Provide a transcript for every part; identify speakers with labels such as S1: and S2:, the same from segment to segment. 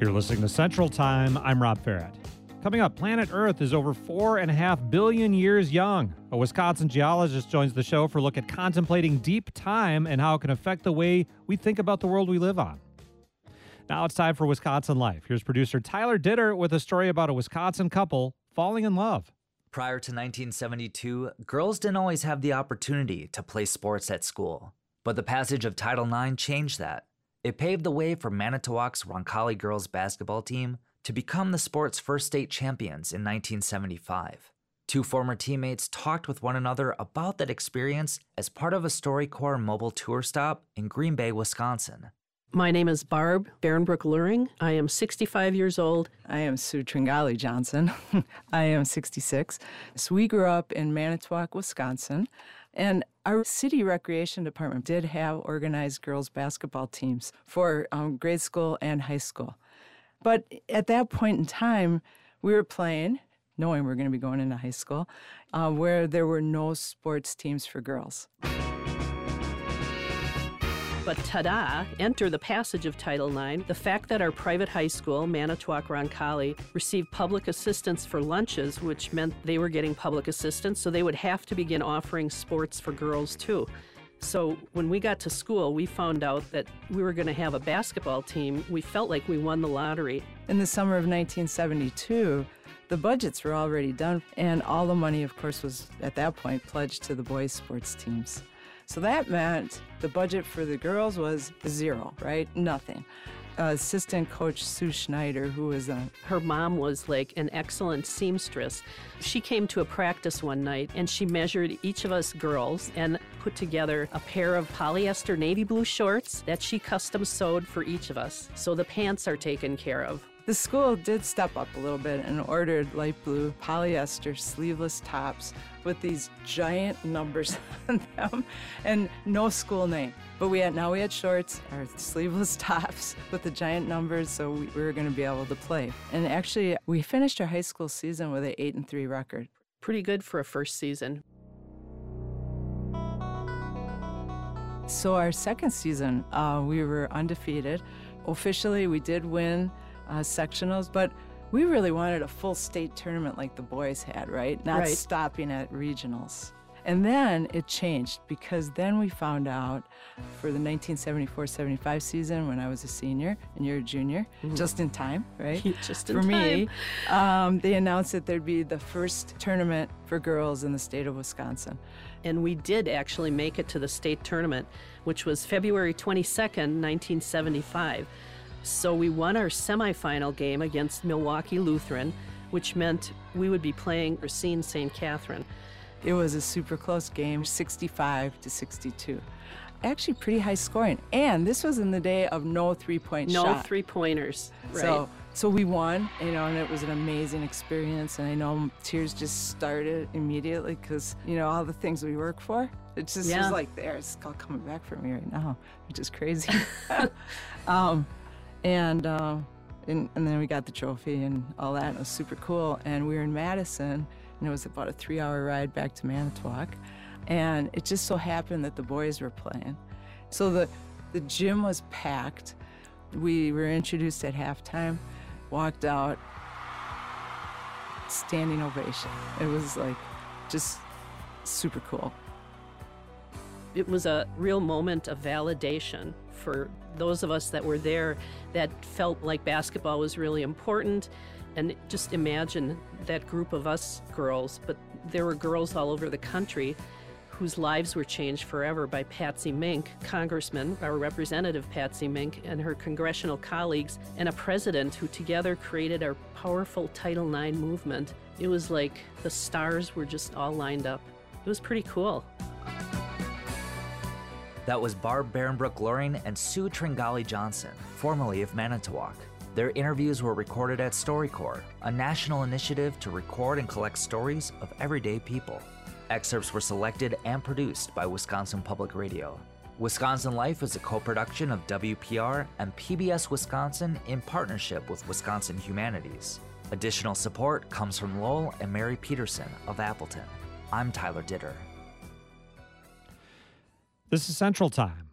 S1: You're listening to Central Time. I'm Rob Ferrett. Coming up, planet Earth is over four and a half billion years young. A Wisconsin geologist joins the show for a look at contemplating deep time and how it can affect the way we think about the world we live on. Now it's time for Wisconsin Life. Here's producer Tyler Ditter with a story about a Wisconsin couple falling in love.
S2: Prior to 1972, girls didn't always have the opportunity to play sports at school. But the passage of Title IX changed that. It paved the way for Manitowoc's Roncalli girls basketball team to become the sport's first state champions in 1975. Two former teammates talked with one another about that experience as part of a StoryCorps mobile tour stop in Green Bay, Wisconsin.
S3: My name is Barb Barenbrook Luring. I am 65 years old.
S4: I am Sue Tringali Johnson. I am 66. So we grew up in Manitowoc, Wisconsin. And our city recreation department did have organized girls basketball teams for um, grade school and high school. But at that point in time, we were playing, knowing we were going to be going into high school, uh, where there were no sports teams for girls.
S3: But ta-da, enter the passage of Title IX, the fact that our private high school, Manitowoc Roncalli, received public assistance for lunches, which meant they were getting public assistance, so they would have to begin offering sports for girls too. So when we got to school, we found out that we were going to have a basketball team. We felt like we won the lottery.
S4: In the summer of 1972, the budgets were already done, and all the money, of course, was at that point pledged to the boys' sports teams. So that meant the budget for the girls was zero, right? Nothing. Uh, assistant coach Sue Schneider, who was a
S3: her mom was like an excellent seamstress. She came to a practice one night and she measured each of us girls and put together a pair of polyester navy blue shorts that she custom sewed for each of us. So the pants are taken care of.
S4: The school did step up a little bit and ordered light blue polyester sleeveless tops with these giant numbers on them and no school name. But we had now we had shorts, our sleeveless tops with the giant numbers, so we, we were going to be able to play. And actually, we finished our high school season with an eight and three record.
S3: Pretty good for a first season.
S4: So our second season, uh, we were undefeated. Officially, we did win uh, sectionals, but we really wanted a full state tournament like the boys had, right? Not
S3: Right.
S4: stopping at regionals. And then it changed because then we found out for the 1974 75 season when I was a senior and you're a junior, just in time, right?
S3: Just in
S4: for
S3: time.
S4: me, um, they announced that there'd be the first tournament for girls in the state of Wisconsin.
S3: And we did actually make it to the state tournament, which was February 22nd, 1975. So we won our semifinal game against Milwaukee Lutheran, which meant we would be playing Racine St. Catherine.
S4: It was a super close game, 65 to 62. Actually, pretty high scoring. And this was in the day of no three-point shot.
S3: No three pointers. Right.
S4: So, so we won, you know, and it was an amazing experience. And I know tears just started immediately because, you know, all the things we work for, it just
S3: Yeah.
S4: was like there. It's all coming back for me right now, which is crazy. um, and, uh, and, and then we got the trophy and all that. It was super cool. And we were in Madison, and it was about a three hour ride back to Manitowoc. And it just so happened that the boys were playing. So the, the gym was packed. We were introduced at halftime, walked out, standing ovation. It was like just super cool.
S3: it was a real moment of validation for those of us that were there that felt like basketball was really important. And just imagine that group of us girls, but there were girls all over the country whose lives were changed forever by Patsy Mink, Congressman, our representative Patsy Mink, and her congressional colleagues, and a president who together created our powerful Title IX movement. It was like the stars were just all lined up. It was pretty cool.
S2: That was Barb Barenbrook Loring and Sue Tringali Johnson, formerly of Manitowoc. Their interviews were recorded at StoryCorps, a national initiative to record and collect stories of everyday people. Excerpts were selected and produced by Wisconsin Public Radio. Wisconsin Life is a co production of WPR and PBS Wisconsin in partnership with Wisconsin Humanities. Additional support comes from Lowell and Mary Peterson of Appleton. I'm Tyler Ditter.
S1: This is Central Time.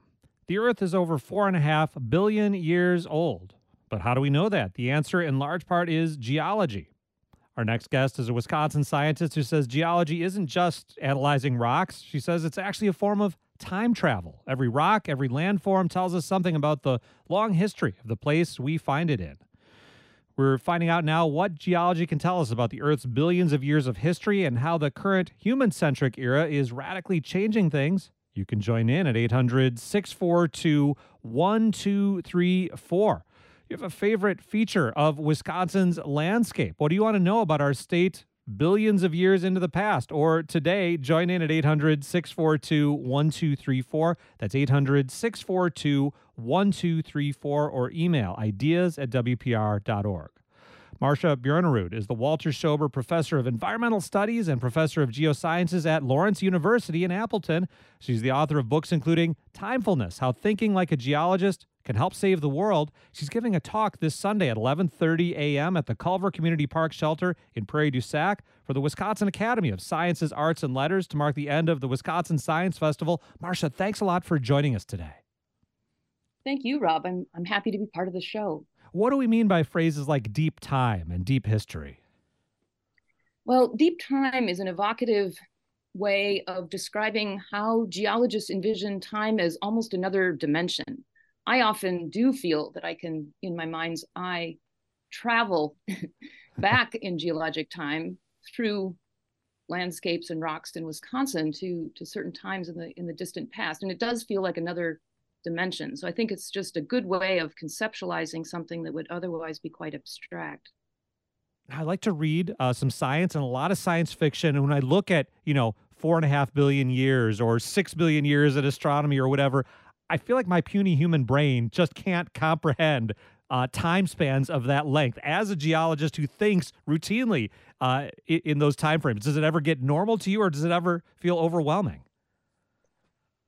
S1: The Earth is over four and a half billion years old, but how do we know that? The answer, in large part, is geology. Our next guest is a Wisconsin scientist who says geology isn't just analyzing rocks. She says it's actually a form of time travel. Every rock, every landform tells us something about the long history of the place we find it in. We're finding out now what geology can tell us about the Earth's billions of years of history and how the current human centric era is radically changing things. You can join in at 800 642 1234. You have a favorite feature of Wisconsin's landscape. What do you want to know about our state billions of years into the past? Or today, join in at 800 642 1234. That's 800 642 1234 or email ideas at WPR.org. Marcia Bjornerud is the Walter Schober Professor of Environmental Studies and Professor of Geosciences at Lawrence University in Appleton. She's the author of books including Timefulness: How Thinking Like a Geologist can help save the world. She's giving a talk this Sunday at 11:30 a.m. at the Culver Community Park Shelter in Prairie du Sac for the Wisconsin Academy of Sciences, Arts, and Letters to mark the end of the Wisconsin Science Festival. Marcia, thanks a lot for joining us today.
S5: Thank you, Rob. I'm I'm happy to be part of the show.
S1: What do we mean by phrases like deep time and deep history?
S5: Well, deep time is an evocative way of describing how geologists envision time as almost another dimension. I often do feel that I can, in my mind's eye, travel back in geologic time through landscapes and rocks in Wisconsin to to certain times in the in the distant past, and it does feel like another dimension. So I think it's just a good way of conceptualizing something that would otherwise be quite abstract.
S1: I like to read uh, some science and a lot of science fiction, and when I look at you know four and a half billion years or six billion years in astronomy or whatever, I feel like my puny human brain just can't comprehend uh, time spans of that length. As a geologist who thinks routinely uh, in, in those time frames, does it ever get normal to you, or does it ever feel overwhelming?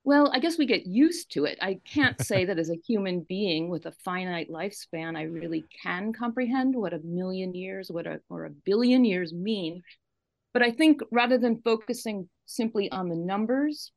S5: Well, I guess we get used to it. I can't say that as a human being with a finite lifespan, I really can comprehend what a million years, what a or a billion years mean. But I think rather than focusing simply on the numbers,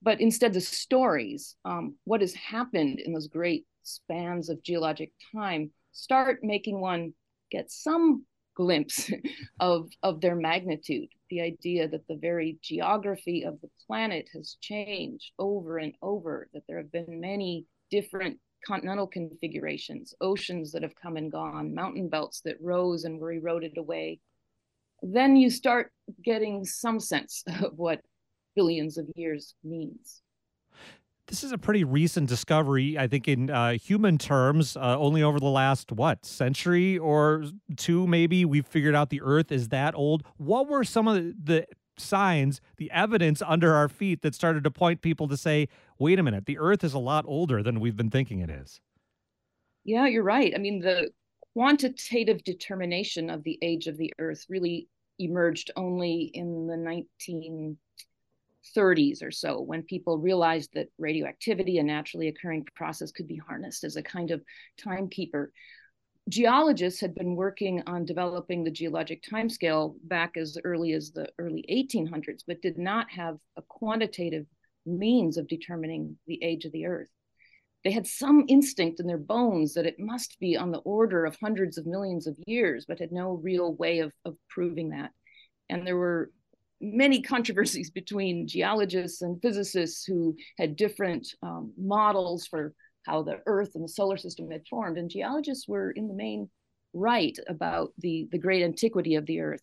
S5: but instead the stories, um, what has happened in those great spans of geologic time, start making one get some glimpse of of their magnitude the idea that the very geography of the planet has changed over and over that there have been many different continental configurations oceans that have come and gone mountain belts that rose and were eroded away then you start getting some sense of what billions of years means.
S1: This is a pretty recent discovery, I think, in uh, human terms. Uh, only over the last, what, century or two, maybe, we've figured out the Earth is that old. What were some of the signs, the evidence under our feet that started to point people to say, wait a minute, the Earth is a lot older than we've been thinking it is?
S5: Yeah, you're right. I mean, the quantitative determination of the age of the Earth really emerged only in the 19 30s or so when people realized that radioactivity, a naturally occurring process, could be harnessed as a kind of timekeeper. Geologists had been working on developing the geologic timescale back as early as the early 1800s, but did not have a quantitative means of determining the age of the Earth. They had some instinct in their bones that it must be on the order of hundreds of millions of years, but had no real way of, of proving that. And there were many controversies between geologists and physicists who had different um, models for how the Earth and the solar system had formed. And geologists were, in the main, right about the, the great antiquity of the Earth.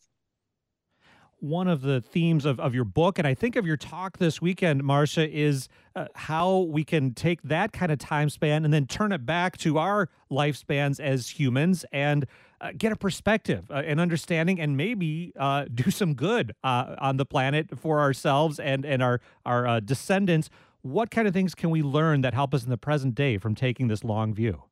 S1: One of the themes of, of your book, and I think of your talk this weekend, Marcia, is uh, how we can take that kind of time span and then turn it back to our lifespans as humans and uh, get a perspective, uh, an understanding, and maybe uh, do some good uh, on the planet for ourselves and and our our uh, descendants. What kind of things can we learn that help us in the present day from taking this long view?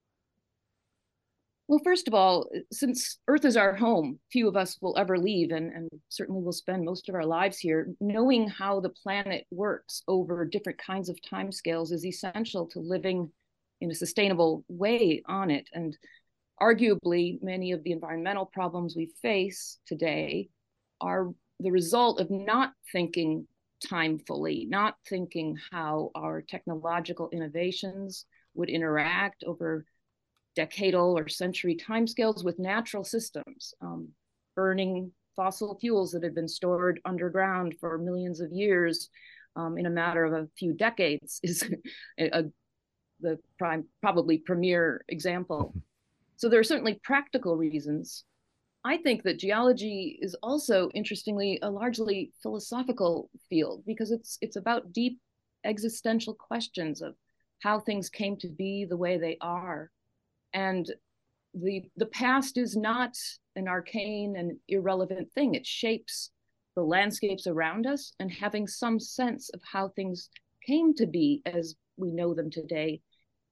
S5: Well, first of all, uh, since Earth is our home, few of us will ever leave, and, and certainly will spend most of our lives here. Knowing how the planet works over different kinds of timescales is essential to living in a sustainable way on it. And arguably, many of the environmental problems we face today are the result of not thinking timefully, not thinking how our technological innovations would interact over decadal or century timescales with natural systems, um, burning fossil fuels that had been stored underground for millions of years um, in a matter of a few decades is a, a, the prime, probably premier example. So there are certainly practical reasons. I think that geology is also, interestingly, a largely philosophical field because it's it's about deep existential questions of how things came to be the way they are, and the the past is not an arcane and irrelevant thing. It shapes the landscapes around us, and having some sense of how things came to be as we know them today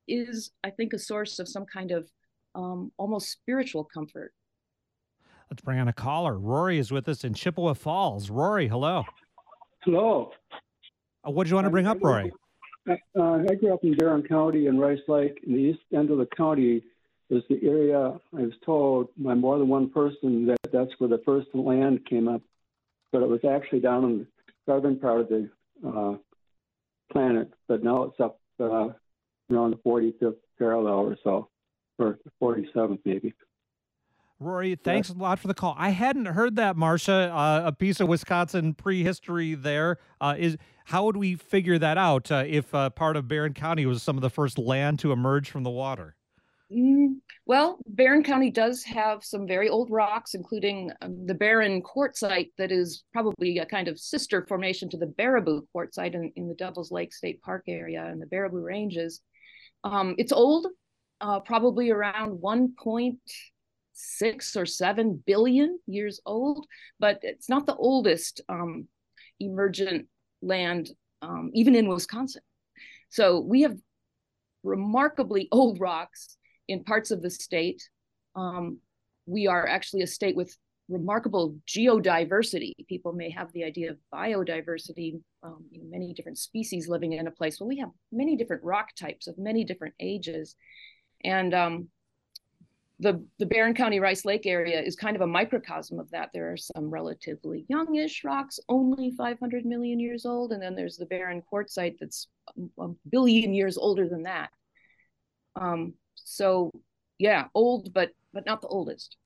S5: is, I think, a source of some kind of um, almost spiritual comfort.
S1: Let's bring on a caller. Rory is with us in Chippewa Falls. Rory, hello.
S6: Hello.
S1: Uh, what do you want to bring up, Rory?
S6: Uh, I grew up in Barron County in Rice Lake. In the east end of the county is the area I was told by more than one person that that's where the first land came up, but it was actually down in the southern part of the uh, planet. But now it's up uh, around the 45th parallel or so or 47th maybe.
S1: Rory, thanks a lot for the call. I hadn't heard that, Marcia. Uh, a piece of Wisconsin prehistory there uh, is. How would we figure that out uh, if uh, part of Barron County was some of the first land to emerge from the water?
S5: Mm, well, Barron County does have some very old rocks, including um, the Barron quartzite that is probably a kind of sister formation to the Baraboo quartzite in, in the Devils Lake State Park area and the Baraboo Ranges. Um, it's old, uh, probably around 1.6 or 7 billion years old, but it's not the oldest um, emergent land, um, even in Wisconsin. So we have remarkably old rocks in parts of the state. Um, we are actually a state with remarkable geodiversity. People may have the idea of biodiversity, um, you know, many different species living in a place. Well, we have many different rock types of many different ages. And um, the, the Barron County Rice Lake area is kind of a microcosm of that. There are some relatively youngish rocks, only 500 million years old. And then there's the Barron quartzite that's a billion years older than that. Um, so yeah, old, but but not the oldest.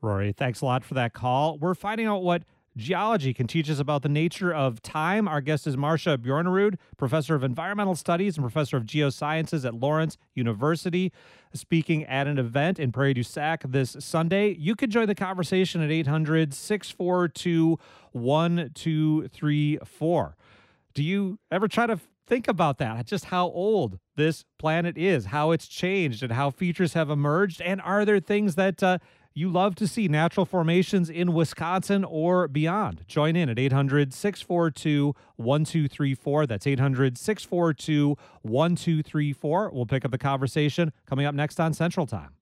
S1: Rory, thanks a lot for that call. We're finding out what Geology can teach us about the nature of time. Our guest is Marcia Bjornerud, professor of environmental studies and professor of geosciences at Lawrence University, speaking at an event in Prairie du Sac this Sunday. You can join the conversation at 800 642 1234. Do you ever try to think about that? Just how old this planet is, how it's changed, and how features have emerged? And are there things that uh, you love to see natural formations in Wisconsin or beyond. Join in at 800 642 1234. That's 800 642 1234. We'll pick up the conversation coming up next on Central Time.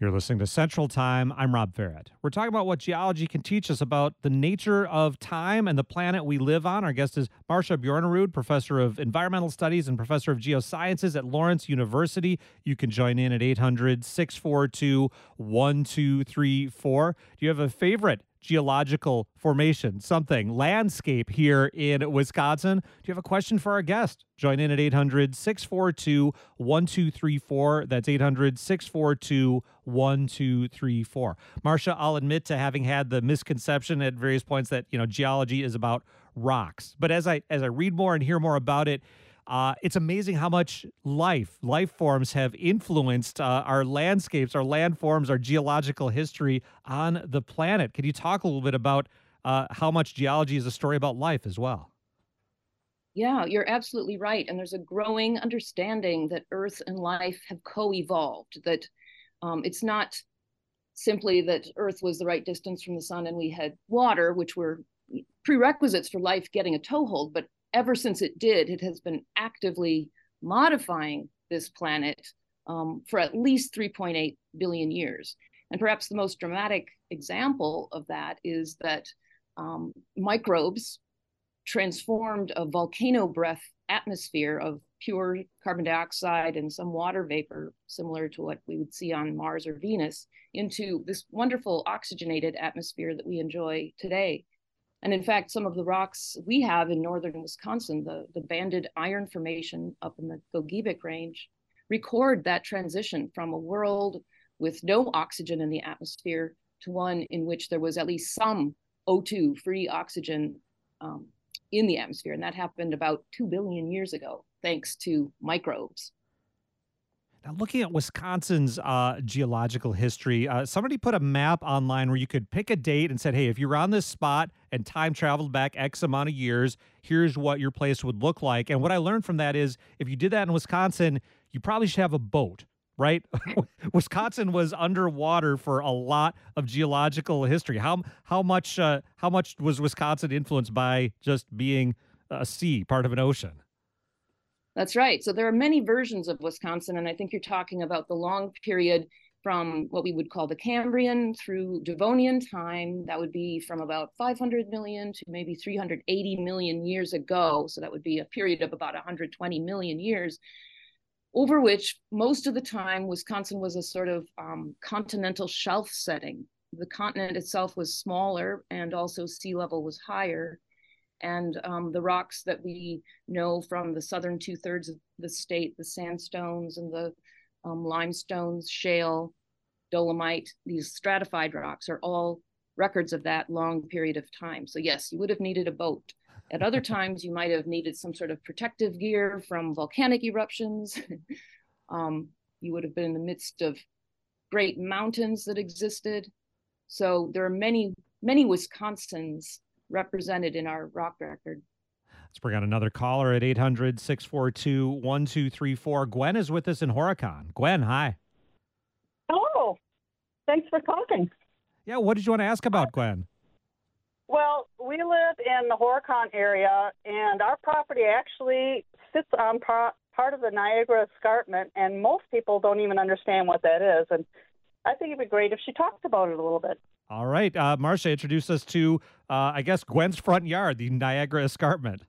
S1: You're listening to Central Time. I'm Rob Ferrett. We're talking about what geology can teach us about the nature of time and the planet we live on. Our guest is Marcia Bjornerud, professor of environmental studies and professor of geosciences at Lawrence University. You can join in at 800 642 1234. Do you have a favorite geological formation, something, landscape here in Wisconsin. Do you have a question for our guest? Join in at 800 642 1234. That's 800 642 1234. Marcia, I'll admit to having had the misconception at various points that, you know, geology is about rocks. But as I as I read more and hear more about it, uh, it's amazing how much life, life forms have influenced uh, our landscapes, our landforms, our geological history on the planet. Can you talk a little bit about uh, how much geology is a story about life as well?
S5: Yeah, you're absolutely right. And there's a growing understanding that Earth and life have co evolved, that um, it's not simply that Earth was the right distance from the sun and we had water, which were prerequisites for life getting a toehold, but ever since it did, it has been actively modifying this planet um, for at least 3.8 billion years. And perhaps the most dramatic example of that is that um, microbes transformed a volcano breath atmosphere of pure carbon dioxide and some water vapor, similar to what we would see on Mars or Venus, into this wonderful oxygenated atmosphere that we enjoy today. And in fact, some of the rocks we have in northern Wisconsin, the, the banded iron formation up in the Gogebic range, record that transition from a world with no oxygen in the atmosphere to one in which there was at least some O2, free oxygen um, in the atmosphere. And that happened about 2 billion years ago, thanks to microbes.
S1: Looking at Wisconsin's uh, geological history, uh, somebody put a map online where you could pick a date and said, hey, if you're on this spot and time traveled back X amount of years, here's what your place would look like. And what I learned from that is if you did that in Wisconsin, you probably should have a boat right? Wisconsin was underwater for a lot of geological history. How how much uh, how much was Wisconsin influenced by just being a sea, part of an ocean?
S5: That's right. So there are many versions of Wisconsin, and I think you're talking about the long period from what we would call the Cambrian through Devonian time. That would be from about 500 million to maybe 380 million years ago. So that would be a period of about 120 million years over which most of the time Wisconsin was a sort of um, continental shelf setting. The continent itself was smaller and also sea level was higher. And um, the rocks that we know from the southern two thirds of the state, the sandstones and the um, limestones, shale, dolomite, these stratified rocks are all records of that long period of time. So, yes, you would have needed a boat at other times, you might have needed some sort of protective gear from volcanic eruptions. um, you would have been in the midst of great mountains that existed. So there are many, many Wisconsins represented in our rock record.
S1: Let's bring on another caller at 800 642 1234. Gwen is with us in Horicon. Gwen, hi.
S7: Hello. Thanks for talking.
S1: Yeah, what did you want to ask about, Gwen?
S7: Well, we live in the Horicon area, and our property actually sits on part of the Niagara Escarpment, and most people don't even understand what that is. And I think it'd be great if she talked about it a little bit.
S1: All right. Uh, Marcia, introduced us to, uh, I guess, Gwen's front yard, the Niagara Escarpment.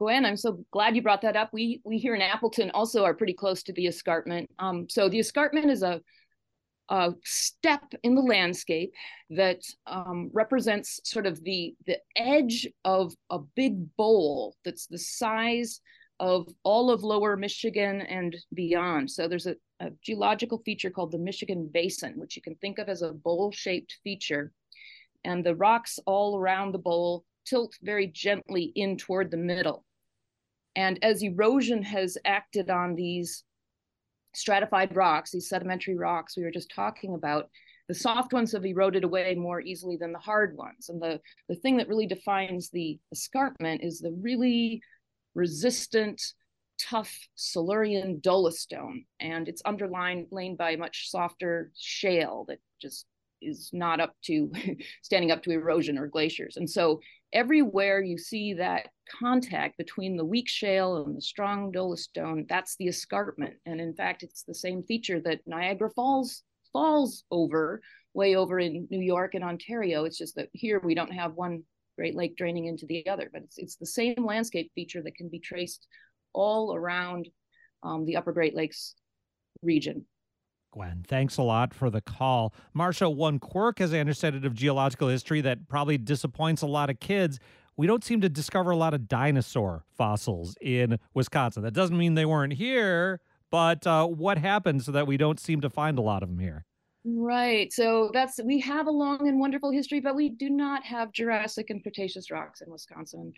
S5: Gwen, I'm so glad you brought that up. We we here in Appleton also are pretty close to the escarpment. Um, so the escarpment is a uh, step in the landscape that um, represents sort of the the edge of a big bowl that's the size of all of lower Michigan and beyond. So there's a, a geological feature called the Michigan Basin, which you can think of as a bowl-shaped feature. And the rocks all around the bowl tilt very gently in toward the middle. And as erosion has acted on these stratified rocks, these sedimentary rocks we were just talking about, the soft ones have eroded away more easily than the hard ones. And the, the thing that really defines the escarpment is the really resistant, tough Silurian dolostone. And it's underlined lain by much softer shale that just is not up to standing up to erosion or glaciers. And so everywhere you see that contact between the weak shale and the strong dolostone, that's the escarpment. And in fact, it's the same feature that Niagara Falls falls over, way over in New York and Ontario. It's just that here we don't have one Great Lake draining into the other, but it's, it's the same landscape feature that can be traced all around um, the Upper Great Lakes region.
S1: Gwen, thanks a lot for the call. Marcia, one quirk, as I understand it, of geological history that probably disappoints a lot of kids. We don't seem to discover a lot of dinosaur fossils in Wisconsin. That doesn't mean they weren't here, but uh, what happened so that we don't seem to find a lot of them here?
S5: Right. So that's we have a long and wonderful history, but we do not have Jurassic and Cretaceous rocks in Wisconsin.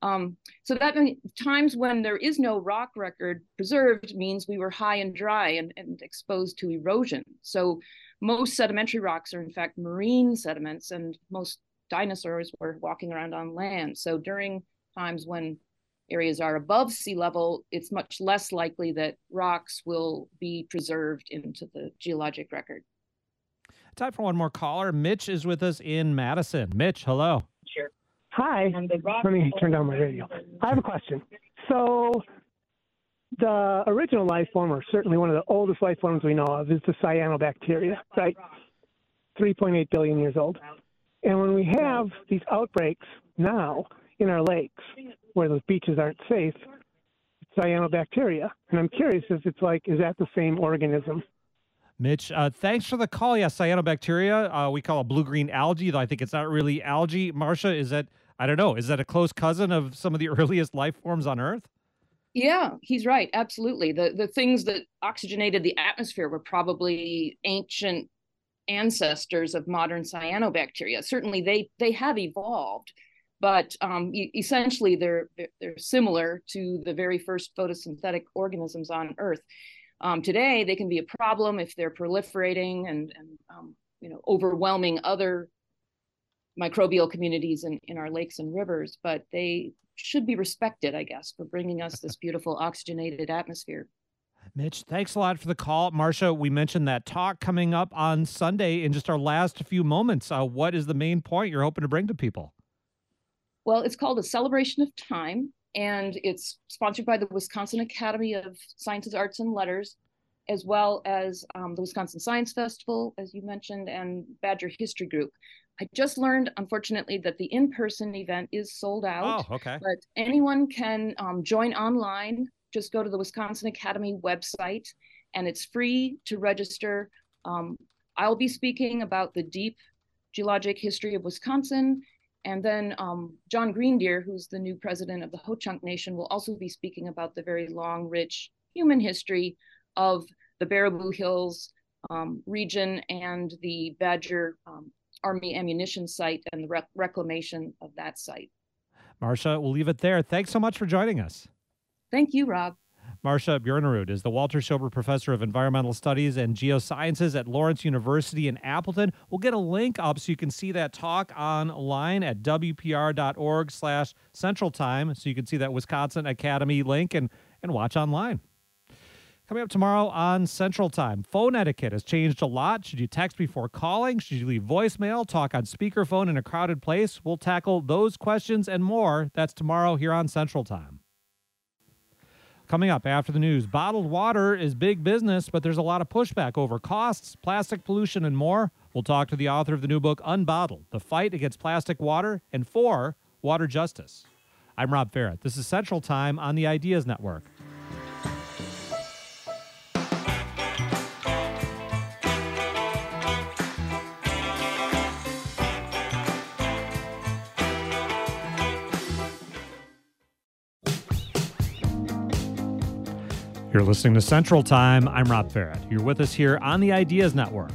S5: Um, so that times when there is no rock record preserved means we were high and dry and, and exposed to erosion. So most sedimentary rocks are in fact marine sediments, and most dinosaurs were walking around on land. So during times when areas are above sea level, it's much less likely that rocks will be preserved into the geologic record.
S1: Time for one more caller. Mitch is with us in Madison. Mitch, hello.
S8: Sure. Hi. Let me turn down my radio. I have a question. So, the original life form, or certainly one of the oldest life forms we know of, is the cyanobacteria, right? 3.8 billion years old. And when we have these outbreaks now in our lakes where those beaches aren't safe, cyanobacteria. And I'm curious if it's like, is that the same organism?
S1: Mitch, uh, thanks for the call. Yeah, cyanobacteria, uh, we call it blue green algae, though I think it's not really algae. Marcia, is that, I don't know, is that a close cousin of some of the earliest life forms on Earth?
S5: Yeah, he's right. Absolutely. The the things that oxygenated the atmosphere were probably ancient ancestors of modern cyanobacteria. Certainly, they they have evolved, but um, essentially they're they're similar to the very first photosynthetic organisms on Earth. Um, today, they can be a problem if they're proliferating and and um, you know overwhelming other microbial communities in, in our lakes and rivers, but they should be respected, I guess, for bringing us this beautiful oxygenated atmosphere.
S1: Mitch, thanks a lot for the call. Marcia, we mentioned that talk coming up on Sunday in just our last few moments. Uh, what is the main point you're hoping to bring to people?
S5: Well, it's called A Celebration of Time, and it's sponsored by the Wisconsin Academy of Sciences, Arts, and Letters, as well as um, the Wisconsin Science Festival, as you mentioned, and Badger History Group. I just learned, unfortunately, that the in-person event is sold out.
S1: Oh, okay.
S5: But anyone can um, join online. Just go to the Wisconsin Academy website, and it's free to register. Um, I'll be speaking about the deep geologic history of Wisconsin, and then um, John Greendeer, who's the new president of the Ho-Chunk Nation, will also be speaking about the very long, rich human history of the Baraboo Hills um, region and the Badger um, Army ammunition site and the rec- reclamation of that site.
S1: Marcia, we'll leave it there. Thanks so much for joining us.
S5: Thank you, Rob.
S1: Marcia Bjornerud is the Walter Schober Professor of Environmental Studies and Geosciences at Lawrence University in Appleton. We'll get a link up so you can see that talk online at wpr.org slash central time so you can see that Wisconsin Academy link and, and watch online. Coming up tomorrow on Central Time, phone etiquette has changed a lot. Should you text before calling? Should you leave voicemail? Talk on speakerphone in a crowded place? We'll tackle those questions and more. That's tomorrow here on Central Time. Coming up after the news, bottled water is big business, but there's a lot of pushback over costs, plastic pollution, and more. We'll talk to the author of the new book, Unbottled The Fight Against Plastic Water and for Water Justice. I'm Rob Ferrett. This is Central Time on the Ideas Network. You're listening to Central Time. I'm Rob Ferrett. You're with us here on the Ideas Network.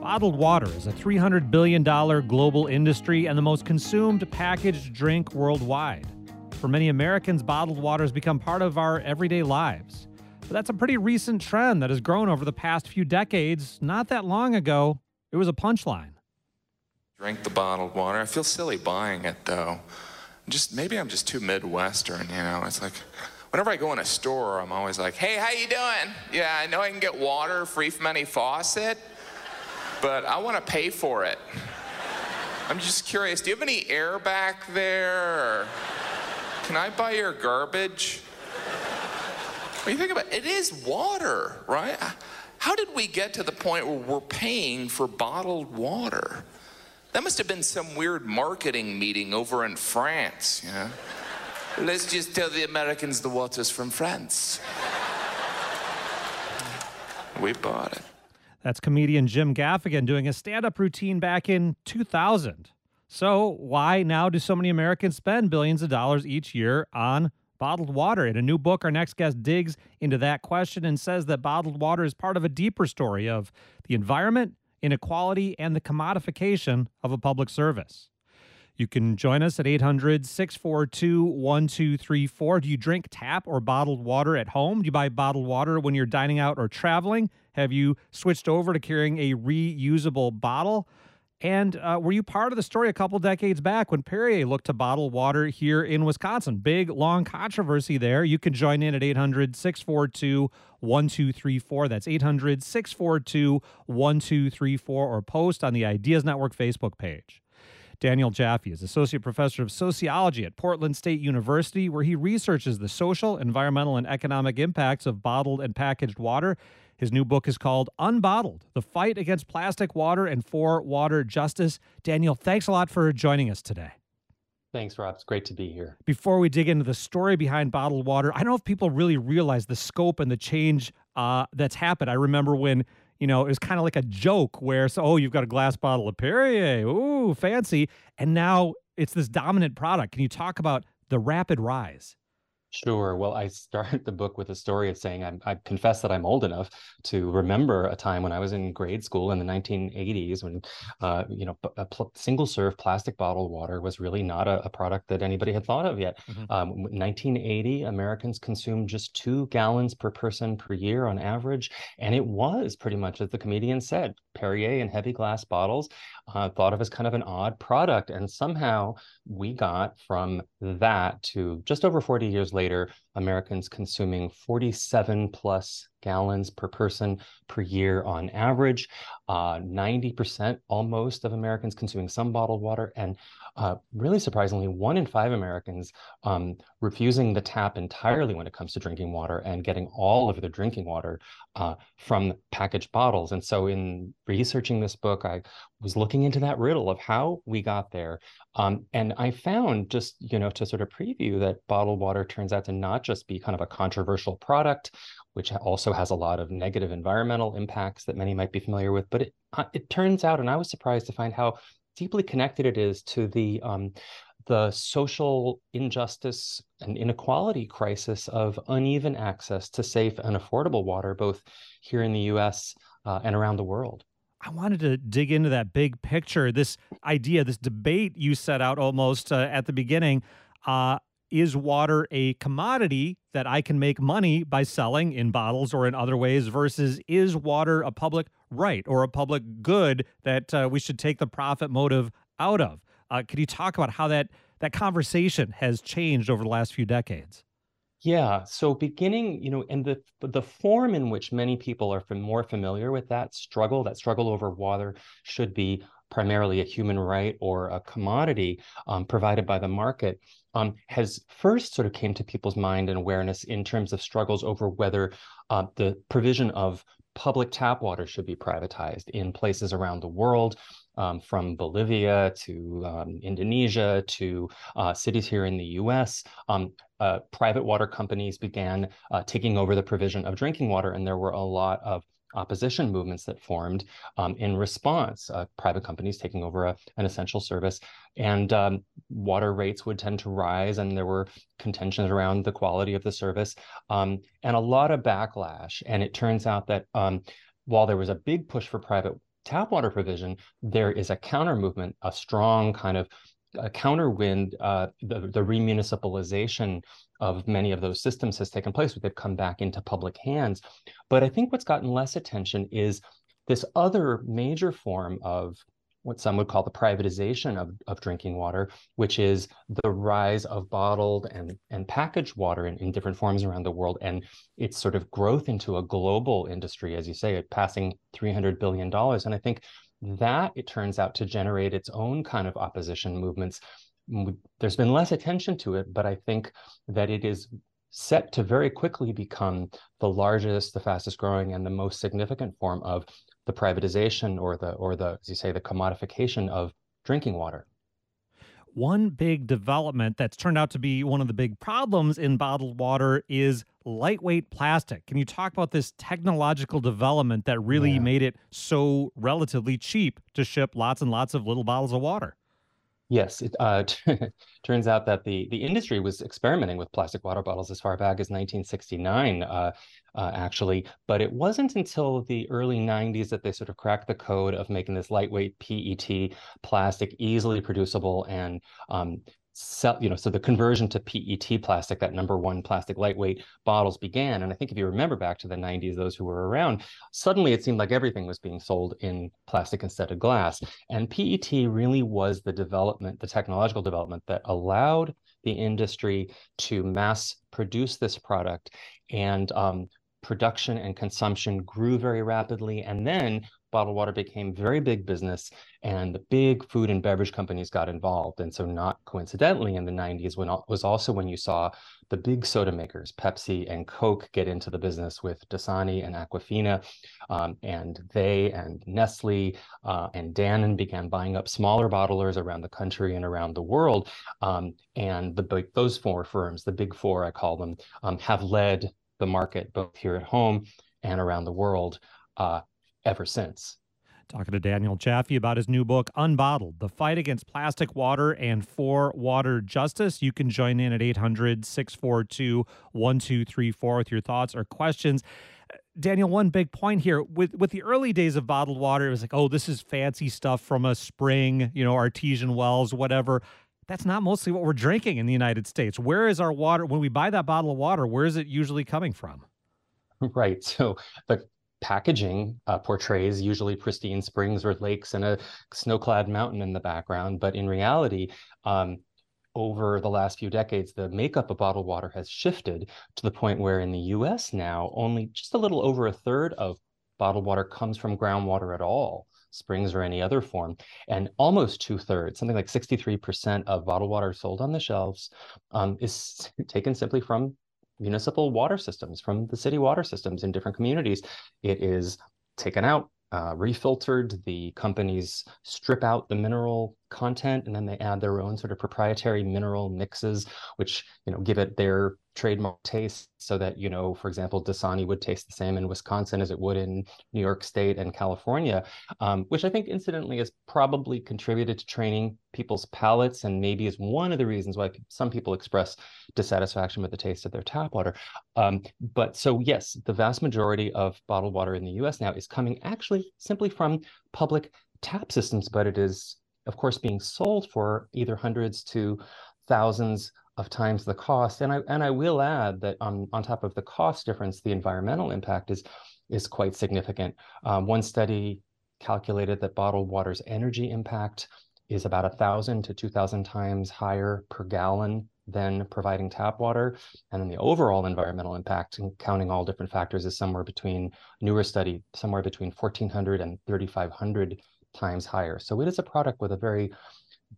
S1: Bottled water is a $300 billion global industry and the most consumed packaged drink worldwide. For many Americans, bottled water has become part of our everyday lives. But that's a pretty recent trend that has grown over the past few decades. Not that long ago, it was a punchline.
S9: Drink the bottled water. I feel silly buying it though. Just maybe I'm just too Midwestern, you know. It's like whenever I go in a store, I'm always like, hey, how you doing? Yeah, I know I can get water free from any faucet, but I want to pay for it. I'm just curious, do you have any air back there? Can I buy your garbage? When you think about it, it is water, right? How did we get to the point where we're paying for bottled water? That must have been some weird marketing meeting over in France, you know? Let's just tell the Americans the water's from France. we bought it.
S1: That's comedian Jim Gaffigan doing a stand up routine back in 2000. So, why now do so many Americans spend billions of dollars each year on bottled water? In a new book, our next guest digs into that question and says that bottled water is part of a deeper story of the environment, inequality, and the commodification of a public service. You can join us at 800 642 1234. Do you drink tap or bottled water at home? Do you buy bottled water when you're dining out or traveling? Have you switched over to carrying a reusable bottle? And uh, were you part of the story a couple decades back when Perrier looked to bottle water here in Wisconsin? Big, long controversy there. You can join in at 800 642 1234. That's 800 642 1234 or post on the Ideas Network Facebook page. Daniel Jaffee is Associate Professor of Sociology at Portland State University, where he researches the social, environmental, and economic impacts of bottled and packaged water. His new book is called Unbottled The Fight Against Plastic Water and for Water Justice. Daniel, thanks a lot for joining us today.
S10: Thanks, Rob. It's great to be here.
S1: Before we dig into the story behind bottled water, I don't know if people really realize the scope and the change uh, that's happened. I remember when you know, it was kind of like a joke where, so, oh, you've got a glass bottle of Perrier. Ooh, fancy. And now it's this dominant product. Can you talk about the rapid rise?
S10: Sure. Well, I start the book with a story of saying I'm, I confess that I'm old enough to remember a time when I was in grade school in the 1980s when, uh, you know, a pl- single-serve plastic bottled water was really not a, a, product that anybody had thought of yet. Mm-hmm. Um, 1980, Americans consumed just two gallons per person per year on average, and it was pretty much as the comedian said, Perrier and heavy glass bottles, uh, thought of as kind of an odd product, and somehow we got from that to just over 40 years later, Americans consuming 47 plus gallons per person per year on average. Uh, 90% almost of Americans consuming some bottled water. And uh, really surprisingly, one in five Americans um, refusing the tap entirely when it comes to drinking water and getting all of their drinking water uh, from packaged bottles. And so, in researching this book, I was looking into that riddle of how we got there. Um, and I found just, you know, to sort of preview that bottled water turns out to not just be kind of a controversial product, which also has a lot of negative environmental impacts that many might be familiar with, but it, uh, it turns out, and I was surprised to find how deeply connected it is to the um, the social injustice and inequality crisis of uneven access to safe and affordable water, both here in the U.S. Uh, and around the world.
S1: I wanted to dig into that big picture, this idea, this debate you set out almost uh, at the beginning. Uh, is water a commodity that I can make money by selling in bottles or in other ways versus is water a public right or a public good that uh, we should take the profit motive out of? Uh, could you talk about how that that conversation has changed over the last few decades?
S10: Yeah. So beginning, you know, and the the form in which many people are more familiar with that struggle, that struggle over water, should be primarily a human right or a commodity um, provided by the market um, has first sort of came to people's mind and awareness in terms of struggles over whether uh, the provision of public tap water should be privatized in places around the world, um, from Bolivia to um, Indonesia to uh, cities here in the US. Um, uh, private water companies began uh, taking over the provision of drinking water, and there were a lot of opposition movements that formed um, in response, uh, private companies taking over a, an essential service, and um, water rates would tend to rise, and there were contentions around the quality of the service, um, and a lot of backlash. And it turns out that um, while there was a big push for private tap water provision, there is a counter movement, a strong kind of a counterwind, uh, the, the remunicipalization of many of those systems has taken place, they've come back into public hands. But I think what's gotten less attention is this other major form of what some would call the privatization of, of drinking water, which is the rise of bottled and, and packaged water in, in different forms around the world and its sort of growth into a global industry, as you say, passing $300 billion. And I think that it turns out to generate its own kind of opposition movements there's been less attention to it, but I think that it is set to very quickly become the largest, the fastest growing, and the most significant form of the privatization or the or the as you say the commodification of drinking water.
S1: One big development that's turned out to be one of the big problems in bottled water is lightweight plastic. Can you talk about this technological development that really yeah. made it so relatively cheap to ship lots and lots of little bottles of water?
S10: Yes, it uh, turns out that the the industry was experimenting with plastic water bottles as far back as 1969, uh, uh, actually. But it wasn't until the early 90s that they sort of cracked the code of making this lightweight PET plastic easily producible and um, sell, you know, so the conversion to PET plastic, that number one plastic lightweight bottles began. And I think if you remember back to the 90s, those who were around, suddenly it seemed like everything was being sold in plastic instead of glass. And PET really was the development, the technological development that allowed the industry to mass produce this product. And um, production and consumption grew very rapidly. And then bottled water became very big business and the big food and beverage companies got involved. And so not coincidentally in the 90s when was also when you saw the big soda makers, Pepsi and Coke get into the business with Dasani and Aquafina. Um, and they and Nestle uh, and Dannon began buying up smaller bottlers around the country and around the world. Um, and the those four firms, the big four, I call them, um, have led the market both here at home and around the world uh, ever since.
S1: Talking to Daniel Jaffee about his new book, Unbottled The Fight Against Plastic Water and for Water Justice. You can join in at 800 642 1234 with your thoughts or questions. Uh, Daniel, one big point here with with the early days of bottled water, it was like, oh, this is fancy stuff from a spring, you know, artesian wells, whatever. That's not mostly what we're drinking in the United States. Where is our water when we buy that bottle of water? Where is it usually coming from?
S10: Right. So the packaging uh, portrays usually pristine springs or lakes and a snow-clad mountain in the background, but in reality, um, over the last few decades, the makeup of bottled water has shifted to the point where in the US now, only just a little over a third of bottled water comes from groundwater at all, springs or any other form. And almost two thirds, something like 63% of bottled water sold on the shelves um, is taken simply from municipal water systems, from the city water systems in different communities. It is taken out, uh, refiltered. The companies strip out the mineral content and then they add their own sort of proprietary mineral mixes, which you know give it their trademark taste so that you know for example dasani would taste the same in wisconsin as it would in new york state and california um, which i think incidentally has probably contributed to training people's palates and maybe is one of the reasons why some people express dissatisfaction with the taste of their tap water. Um, but so yes the vast majority of bottled water in the us now is coming actually simply from public tap systems but it is of course being sold for either hundreds to thousands of times the cost. And I and I will add that on, on top of the cost difference, the environmental impact is is quite significant. Um, one study calculated that bottled water's energy impact is about a thousand to two thousand times higher per gallon than providing tap water. And then the overall environmental impact, counting all different factors, is somewhere between newer study, somewhere between 1,400 and 3,500 times higher. So it is a product with a very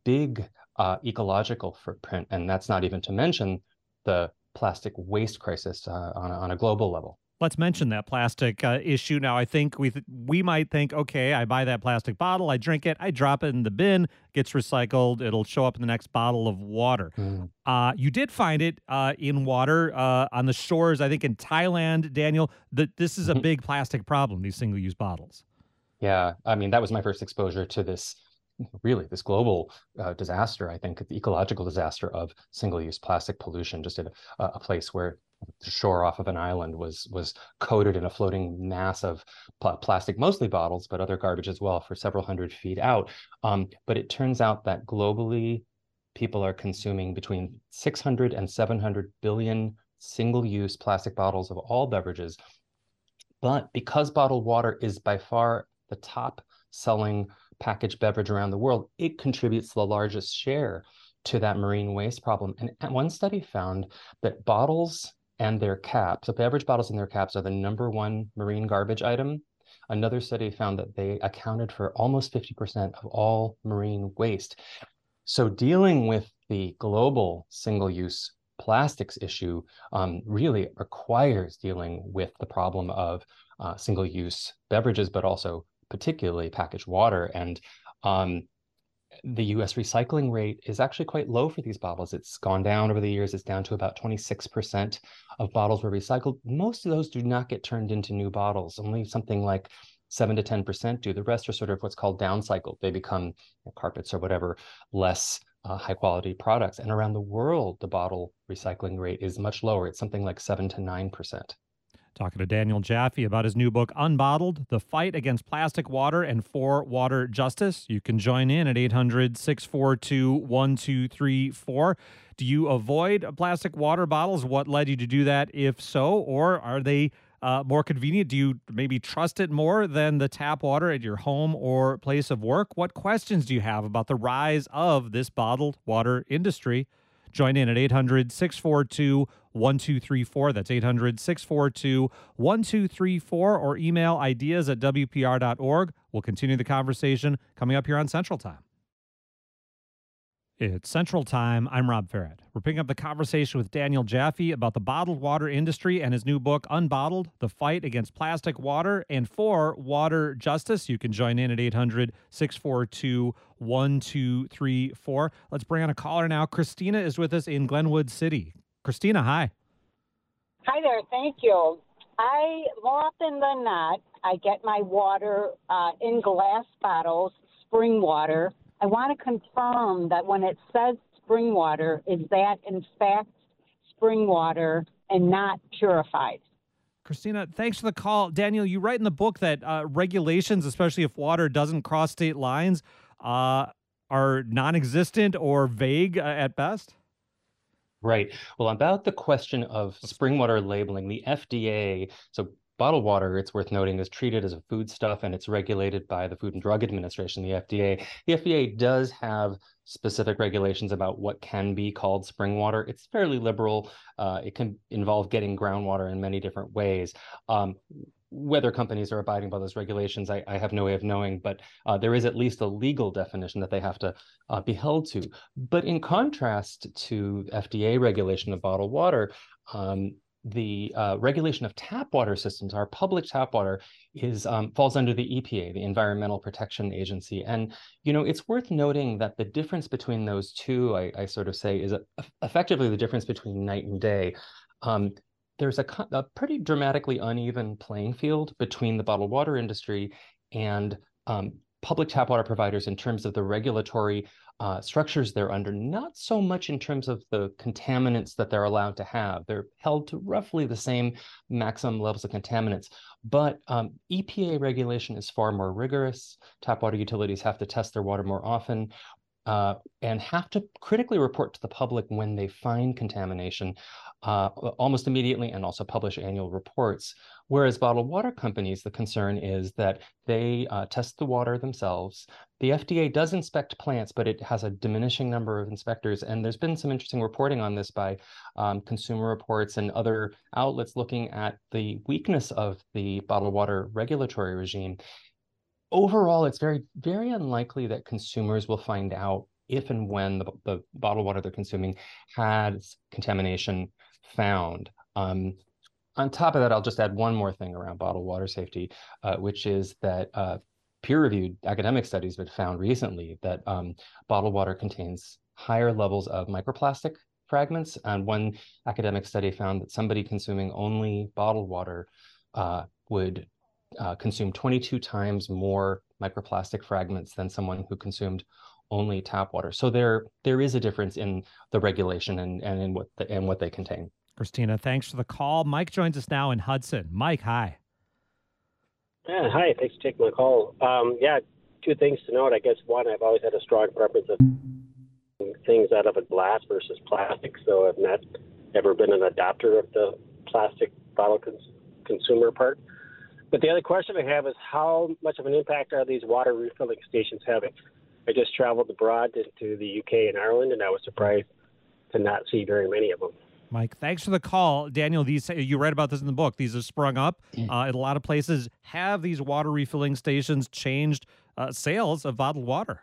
S10: big uh, ecological footprint, and that's not even to mention the plastic waste crisis uh, on, a, on a global level.
S1: Let's mention that plastic uh, issue now. I think we th- we might think, okay, I buy that plastic bottle, I drink it, I drop it in the bin, gets recycled, it'll show up in the next bottle of water. Mm. Uh, you did find it uh, in water uh, on the shores, I think in Thailand, Daniel. That this is a mm-hmm. big plastic problem. These single-use bottles.
S10: Yeah, I mean that was my first exposure to this really this global uh, disaster, I think the ecological disaster of single-use plastic pollution, just in a, a, place where the shore off of an island was was coated in a floating mass of pl- plastic, mostly bottles, but other garbage as well, for several hundred feet out. Um, but it turns out that globally, people are consuming between 600 and 700 billion single-use plastic bottles of all beverages. But because bottled water is by far the top selling packaged beverage around the world, it contributes the largest share to that marine waste problem. And one study found that bottles and their caps, so beverage bottles and their caps are the number one marine garbage item. Another study found that they accounted for almost 50% of all marine waste. So dealing with the global single-use plastics issue um, really requires dealing with the problem of uh, single-use beverages, but also particularly packaged water. And um, the US recycling rate is actually quite low for these bottles. It's gone down over the years. It's down to about 26% of bottles were recycled. Most of those do not get turned into new bottles. Only something like 7 to 10% do. The rest are sort of what's called downcycled. They become you know, carpets or whatever, less uh, high quality products. And around the world, the bottle recycling rate is much lower. It's something like 7 to 9%.
S1: Talking to Daniel Jaffee about his new book, Unbottled The Fight Against Plastic Water and for Water Justice. You can join in at 800 642 1234. Do you avoid plastic water bottles? What led you to do that, if so? Or are they uh, more convenient? Do you maybe trust it more than the tap water at your home or place of work? What questions do you have about the rise of this bottled water industry? Join in at 800 642 1234. That's 800 642 1234 or email ideas at WPR.org. We'll continue the conversation coming up here on Central Time. It's Central Time. I'm Rob Ferrett. We're picking up the conversation with Daniel Jaffee about the bottled water industry and his new book, Unbottled The Fight Against Plastic Water and for Water Justice. You can join in at 800 642 1234. Let's bring on a caller now. Christina is with us in Glenwood City. Christina, hi.
S11: Hi there. Thank you. I more often than not, I get my water uh, in glass bottles, spring water. I want to confirm that when it says spring water, is that in fact spring water and not purified?
S1: Christina, thanks for the call. Daniel, you write in the book that uh, regulations, especially if water doesn't cross state lines, uh, are non existent or vague uh, at best.
S10: Right. Well, about the question of spring water labeling, the FDA, so bottled water, it's worth noting, is treated as a foodstuff and it's regulated by the Food and Drug Administration, the FDA. The FDA does have specific regulations about what can be called spring water. It's fairly liberal. Uh, it can involve getting groundwater in many different ways. Um, whether companies are abiding by those regulations, I, I have no way of knowing, but uh, there is at least a legal definition that they have to uh, be held to. But in contrast to FDA regulation of bottled water, um, the uh, regulation of tap water systems, our public tap water, is um, falls under the EPA, the Environmental Protection Agency. And you know, it's worth noting that the difference between those two, I, I sort of say, is effectively the difference between night and day. Um, there's a, a pretty dramatically uneven playing field between the bottled water industry and um, public tap water providers in terms of the regulatory uh, structures they're under, not so much in terms of the contaminants that they're allowed to have. They're held to roughly the same maximum levels of contaminants, but um, EPA regulation is far more rigorous. Tap water utilities have to test their water more often uh, and have to critically report to the public when they find contamination uh, almost immediately and also publish annual reports. Whereas bottled water companies, the concern is that they uh, test the water themselves. The FDA does inspect plants, but it has a diminishing number of inspectors. And there's been some interesting reporting on this by um, Consumer Reports and other outlets looking at the weakness of the bottled water regulatory regime overall, it's very, very unlikely that consumers will find out if and when the, the bottled water they're consuming has contamination found. Um, on top of that, I'll just add one more thing around bottled water safety, uh, which is that uh, peer-reviewed academic studies have found recently that um, bottled water contains higher levels of microplastic fragments. And one academic study found that somebody consuming only bottled water uh, would uh, consumed 22 times more microplastic fragments than someone who consumed only tap water. So there there is a difference in the regulation and, and in what the, and what they contain.
S1: Christina, thanks for the call. Mike joins us now in Hudson. Mike, hi.
S12: Yeah, hi. Thanks for taking my call. Um, yeah, two things to note. I guess one, I've always had a strong preference of things out of a glass versus plastic. So I've not ever been an adopter of the plastic bottle cons- consumer part. But the other question I have is how much of an impact are these water refilling stations having? I just traveled abroad to the UK and Ireland, and I was surprised to not see very many of them.
S1: Mike, thanks for the call, Daniel. These you read about this in the book. These have sprung up uh, in a lot of places. Have these water refilling stations changed uh, sales of bottled water?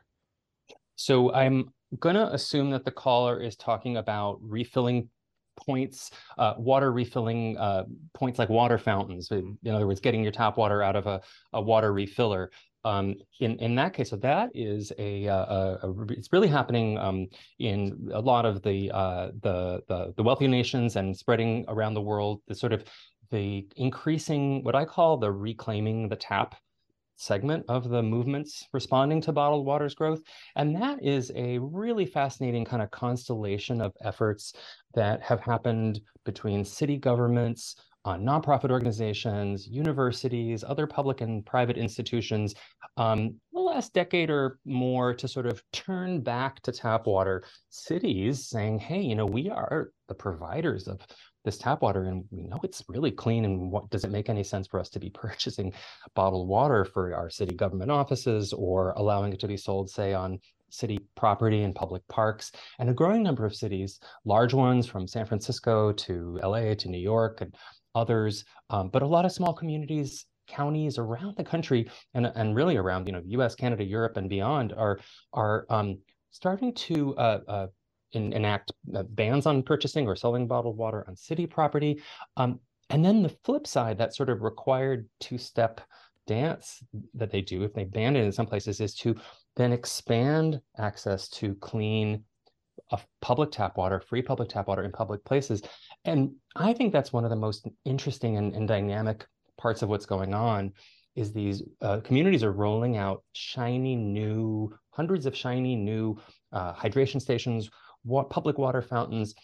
S10: So I'm gonna assume that the caller is talking about refilling points, uh, water refilling uh, points like water fountains. In other words, getting your tap water out of a, a water refiller. Um, in in that case, so that is a, uh, a, a it's really happening um, in a lot of the, uh, the the the wealthy nations and spreading around the world. The sort of the increasing what I call the reclaiming the tap segment of the movements responding to bottled water's growth. And that is a really fascinating kind of constellation of efforts that have happened between city governments, uh, nonprofit organizations, universities, other public and private institutions, um, the last decade or more to sort of turn back to tap water. Cities saying, hey, you know, we are the providers of this tap water and we know it's really clean and what does it make any sense for us to be purchasing bottled water for our city government offices or allowing it to be sold say on city property and public parks and a growing number of cities large ones from san francisco to la to new york and others um, but a lot of small communities counties around the country and, and really around you know us canada europe and beyond are are um, starting to uh, uh, enact uh, bans on purchasing or selling bottled water on city property. Um, and then the flip side, that sort of required two-step dance that they do if they ban it in some places is to then expand access to clean of public tap water, free public tap water in public places. And I think that's one of the most interesting and, and dynamic parts of what's going on is these uh, communities are rolling out shiny new, hundreds of shiny new uh, hydration stations, wa- public water fountains,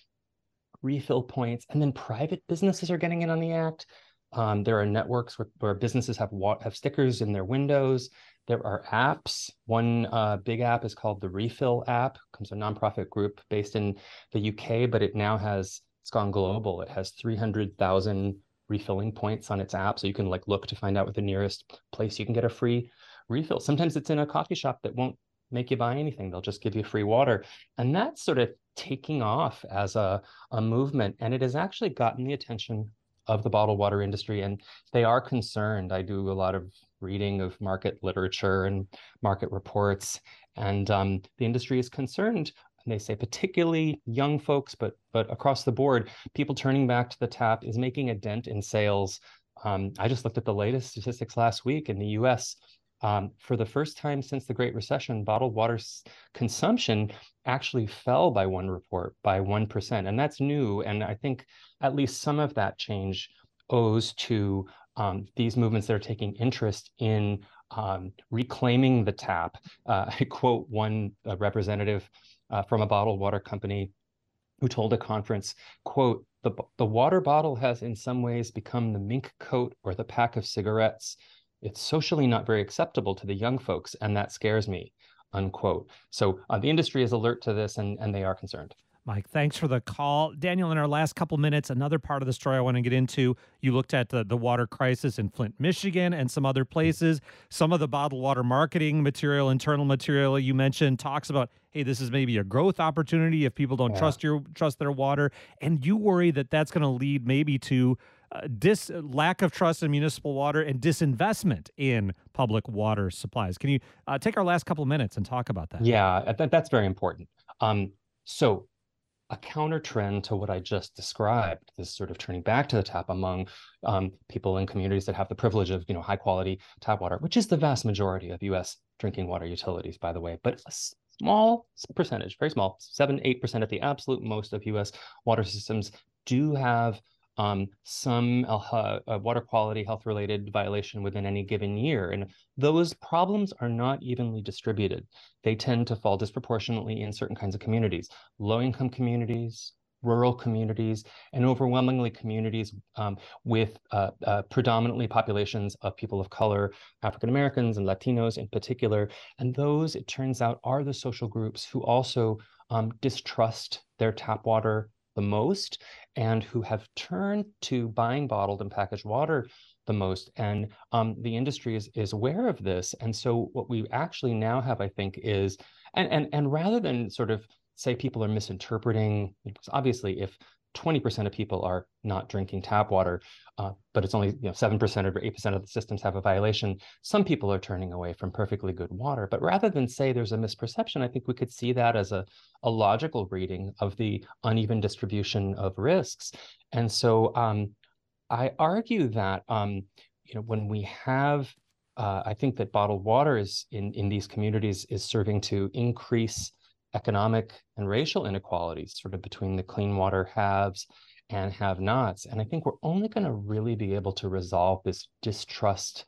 S10: refill points, and then private businesses are getting in on the act. Um, there are networks where, where businesses have wa- have stickers in their windows. There are apps. One uh, big app is called the Refill app. Comes from a nonprofit group based in the UK, but it now has it's gone global. It has 300,000 refilling points on its app, so you can like look to find out what the nearest place you can get a free refill. Sometimes it's in a coffee shop that won't make you buy anything. They'll just give you free water, and that's sort of taking off as a, a movement, and it has actually gotten the attention of the bottled water industry, and they are concerned. I do a lot of reading of market literature and market reports, and um, the industry is concerned. And they say particularly young folks, but but across the board, people turning back to the tap is making a dent in sales. Um, I just looked at the latest statistics last week in the U.S. Um, for the first time since the Great Recession, bottled water consumption actually fell by one report by 1%. And that's new. And I think at least some of that change owes to um, these movements that are taking interest in um, reclaiming the tap. Uh, I quote one uh, representative uh, from a bottled water company who told a conference, quote, the, the water bottle has in some ways become the mink coat or the pack of cigarettes. It's socially not very acceptable to the young folks, and that scares me, unquote. So uh, the industry is alert to this, and, and they are concerned.
S1: Mike, thanks for the call. Daniel, in our last couple minutes, another part of the story I want to get into. You looked at the, the water crisis in Flint, Michigan, and some other places. Some of the bottled water marketing material, internal material you mentioned, talks about, hey, this is maybe a growth opportunity if people don't yeah. trust your trust their water, and you worry that that's going to lead maybe to uh, dis lack of trust in municipal water and disinvestment in public water supplies. Can you uh, take our last couple of minutes and talk about that?
S10: Yeah, that, that's very important. Um, so a counter trend to what I just described, this sort of turning back to the tap among um, people in communities that have the privilege of, you know, high quality tap water, which is the vast majority of U.S. drinking water utilities, by the way, but a small percentage, very small, seven, eight percent at the absolute most of U.S. water systems do have um, some uh, uh, water quality health related violation within any given year. And those problems are not evenly distributed. They tend to fall disproportionately in certain kinds of communities, low income communities, rural communities, and overwhelmingly communities um, with uh, uh, predominantly populations of people of color, African Americans and Latinos in particular. And those, it turns out, are the social groups who also um, distrust their tap water the most and who have turned to buying bottled and packaged water the most. And um, the industry is, is aware of this. And so what we actually now have, I think, is, and, and, and rather than sort of say people are misinterpreting, because obviously if 20% of people are not drinking tap water, uh, but it's only you know 7% or 8% of the systems have a violation. Some people are turning away from perfectly good water. But rather than say there's a misperception, I think we could see that as a, a logical reading of the uneven distribution of risks. And so um, I argue that um, you know when we have uh, I think that bottled water is in, in these communities is serving to increase economic and racial inequalities sort of between the clean water haves and have nots. And I think we're only going to really be able to resolve this distrust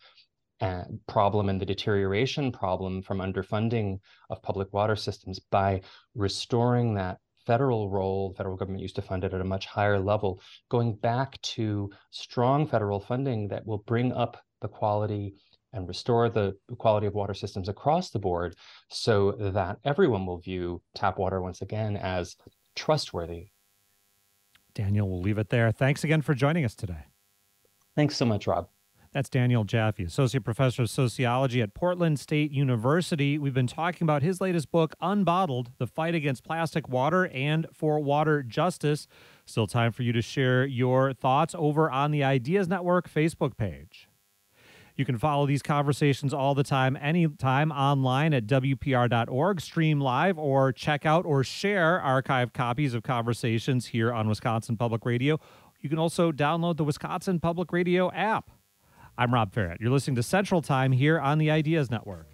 S10: uh, problem and the deterioration problem from underfunding of public water systems by restoring that federal role. The federal government used to fund it at a much higher level, going back to strong federal funding that will bring up the quality and restore the quality of water systems across the board so that everyone will view tap water once again as trustworthy.
S1: Daniel, we'll leave it there. Thanks again for joining us today.
S10: Thanks so much, Rob.
S1: That's Daniel Jaffee, Associate Professor of Sociology at Portland State University. We've been talking about his latest book, Unbottled The Fight Against Plastic Water and for Water Justice. Still time for you to share your thoughts over on the Ideas Network Facebook page. You can follow these conversations all the time, anytime online at WPR.org, stream live, or check out or share archived copies of conversations here on Wisconsin Public Radio. You can also download the Wisconsin Public Radio app. I'm Rob Ferrett. You're listening to Central Time here on the Ideas Network.